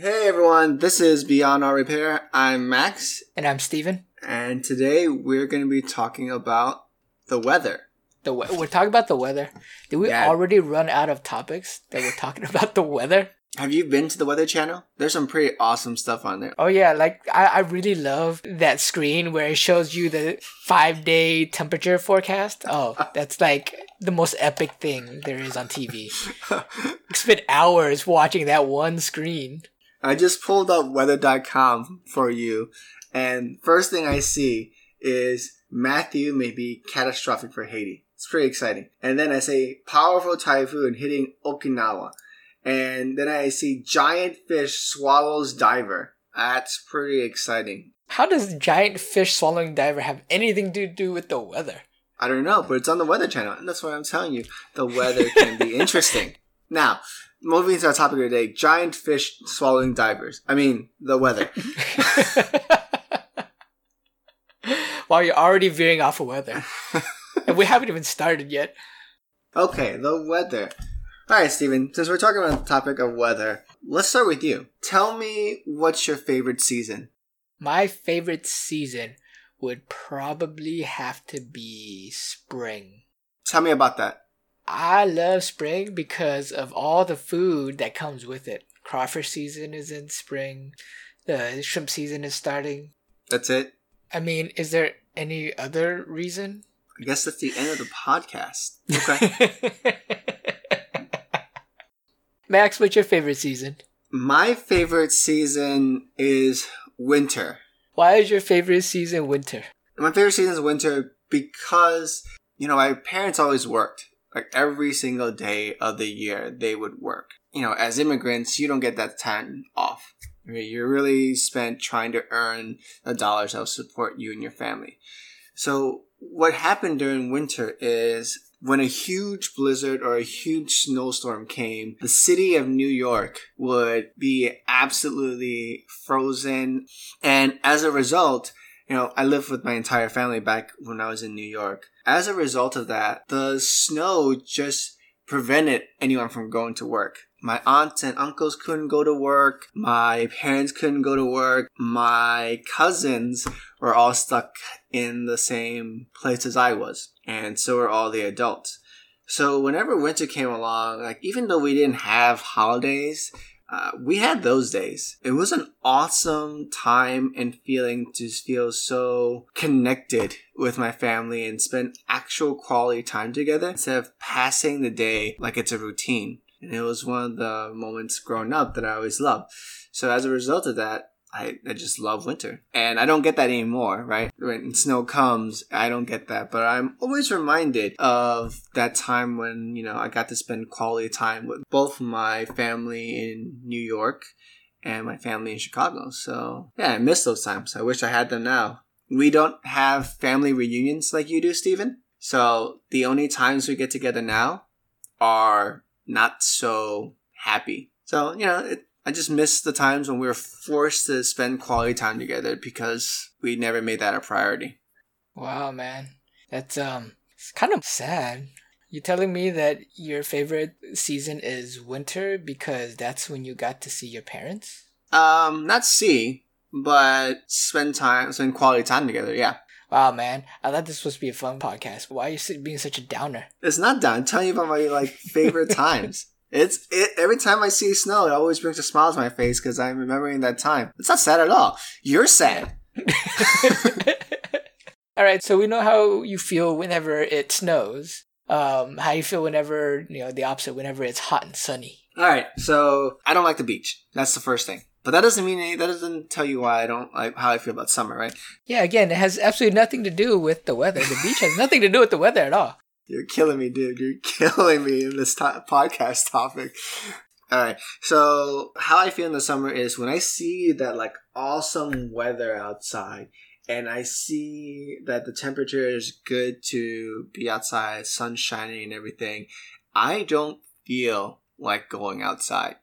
Hey everyone, this is Beyond Our Repair. I'm Max, And I'm Steven. and today we're going to be talking about the weather. The we- we're talking about the weather. Did we Yeah. already run out of topics that we're talking about the weather? Have you been to the Weather Channel? There's some pretty awesome stuff on there. Oh yeah, like I, I really love that screen where it shows you the five day temperature forecast. Oh, that's like the most epic thing there is on TV. Spent hours watching that one screen. I just pulled up weather.com for you, and first thing I see is Matthew may be catastrophic for Haiti. It's pretty exciting. And then I say powerful typhoon hitting Okinawa. And then I see giant fish swallows diver. That's pretty exciting. How does giant fish swallowing diver have anything to do with the weather? I don't know, but it's on the Weather Channel, and that's why I'm telling you the weather can be interesting. Now, moving to our topic of the day: giant fish swallowing divers. I mean, the weather. While you're already veering off of weather. and we haven't even started yet. Okay, the weather. All right, Steven, since we're talking about the topic of weather, let's start with you. Tell me what's your favorite season? My favorite season would probably have to be spring. Tell me about that. I love spring because of all the food that comes with it. Crawfish season is in spring. The shrimp season is starting. That's it. I mean, is there any other reason? I guess that's the end of the podcast. Okay. Max, what's your favorite season? My favorite season is winter. Why is your favorite season winter? My favorite season is winter because, you know, my parents always worked. Like every single day of the year, they would work. You know, as immigrants, you don't get that time off. You're really spent trying to earn the dollars that will support you and your family. So what happened during winter is when a huge blizzard or a huge snowstorm came, the city of New York would be absolutely frozen. And as a result, you know, I lived with my entire family back when I was in New York. As a result of that, the snow just prevented anyone from going to work. My aunts and uncles couldn't go to work. My parents couldn't go to work. My cousins were all stuck in the same place as I was. And so were all the adults. So whenever winter came along, like even though we didn't have holidays, uh, we had those days. It was an awesome time and feeling to feel so connected with my family and spend actual quality time together instead of passing the day like it's a routine. And it was one of the moments growing up that I always loved. So as a result of that, I, I just love winter. And I don't get that anymore, right? When snow comes, I don't get that. But I'm always reminded of that time when, you know, I got to spend quality time with both my family in New York and my family in Chicago. So, yeah, I miss those times. I wish I had them now. We don't have family reunions like you do, Stephen. So, the only times we get together now are not so happy. So, you know, it, I just miss the times when we were forced to spend quality time together because we never made that a priority. Wow, man. That's um it's kind of sad. You're telling me that your favorite season is winter because that's when you got to see your parents? Um, not see, but spend time, spend quality time together. Yeah, Wow, man. I thought this was supposed to be a fun podcast. Why are you being such a downer? it's not down. I'm telling you about my like favorite times. It's it, every time I see snow, it always brings a smile to my face because I'm remembering that time. It's not sad at all. You're sad. All right, so we know how you feel whenever it snows. Um, how you feel whenever you know the opposite, whenever it's hot and sunny. All right, so I don't like the beach. That's the first thing. But that doesn't mean any, that doesn't tell you why I don't like how I feel about summer, right? Yeah, again, it has absolutely nothing to do with the weather. The beach has nothing to do with the weather at all. You're killing me, dude. You're killing me in this to- podcast topic. All right. So, how I feel in the summer is when I see that like awesome weather outside and I see that the temperature is good to be outside, sun shining and everything, I don't feel like going outside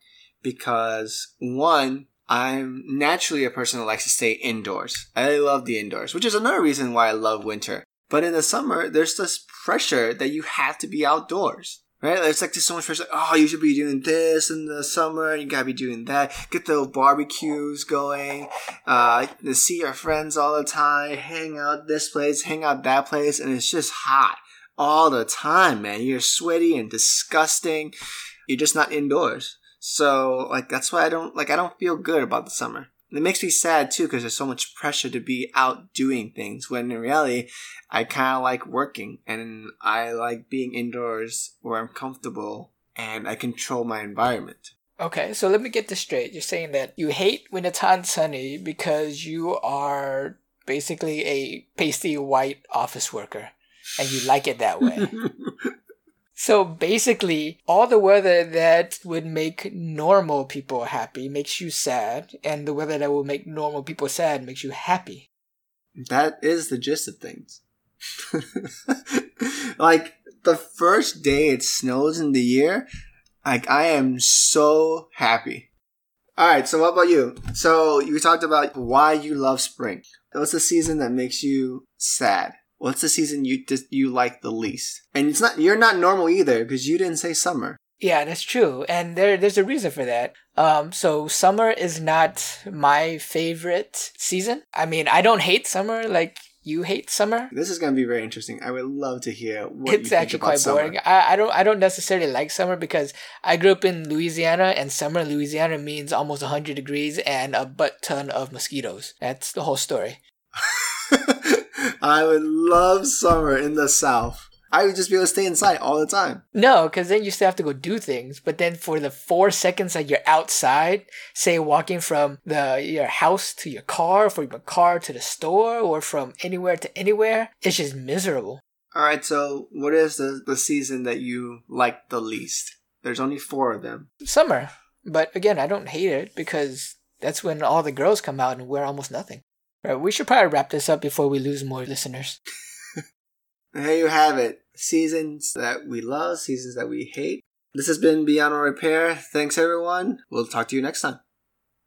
because one, I'm naturally a person that likes to stay indoors. I love the indoors, which is another reason why I love winter. But in the summer, there's this pressure that you have to be outdoors. Right? It's like there's so much pressure. Oh, you should be doing this in the summer. You gotta be doing that. Get the barbecues going. Uh, see your friends all the time. Hang out this place, hang out that place, and it's just hot all the time, man. You're sweaty and disgusting. You're just not indoors. So, like, that's why I don't like. I don't feel good about the summer. It makes me sad too because there's so much pressure to be out doing things. When in reality, I kind of like working and I like being indoors where I'm comfortable and I control my environment. Okay, so let me get this straight. You're saying that you hate when it's hot and sunny because you are basically a pasty white office worker and you like it that way. so basically, all the weather that would make normal people happy makes you sad, and the weather that will make normal people sad makes you happy. That is the gist of things. like the first day it snows in the year, like I am so happy. All right, so what about you? So you talked about why you love spring. What's the season that makes you sad? What's the season you dis- you like the least? And it's not you're not normal either because you didn't say summer. Yeah, that's true, and there there's a reason for that. Um, so summer is not my favorite season. I mean, I don't hate summer like you hate summer. This is going to be very interesting. I would love to hear what it's actually quite boring. I, I don't I don't necessarily like summer because I grew up in Louisiana and summer in Louisiana means almost 100 degrees and a butt ton of mosquitoes. That's the whole story. I would love summer in the South. I would just be able to stay inside all the time. No, because then you still have to go do things. But then for the four seconds that you're outside, say walking from the your house to your car, from your car to the store, or from anywhere to anywhere, it's just miserable. All right. So, what is the the season that you like the least? There's only four of them. Summer, but again, I don't hate it because that's when all the girls come out and wear almost nothing. Right, we should probably wrap this up before we lose more listeners. there you have it. Seasons that we love, seasons that we hate. This has been Beyond Repair. Thanks, everyone. We'll talk to you next time.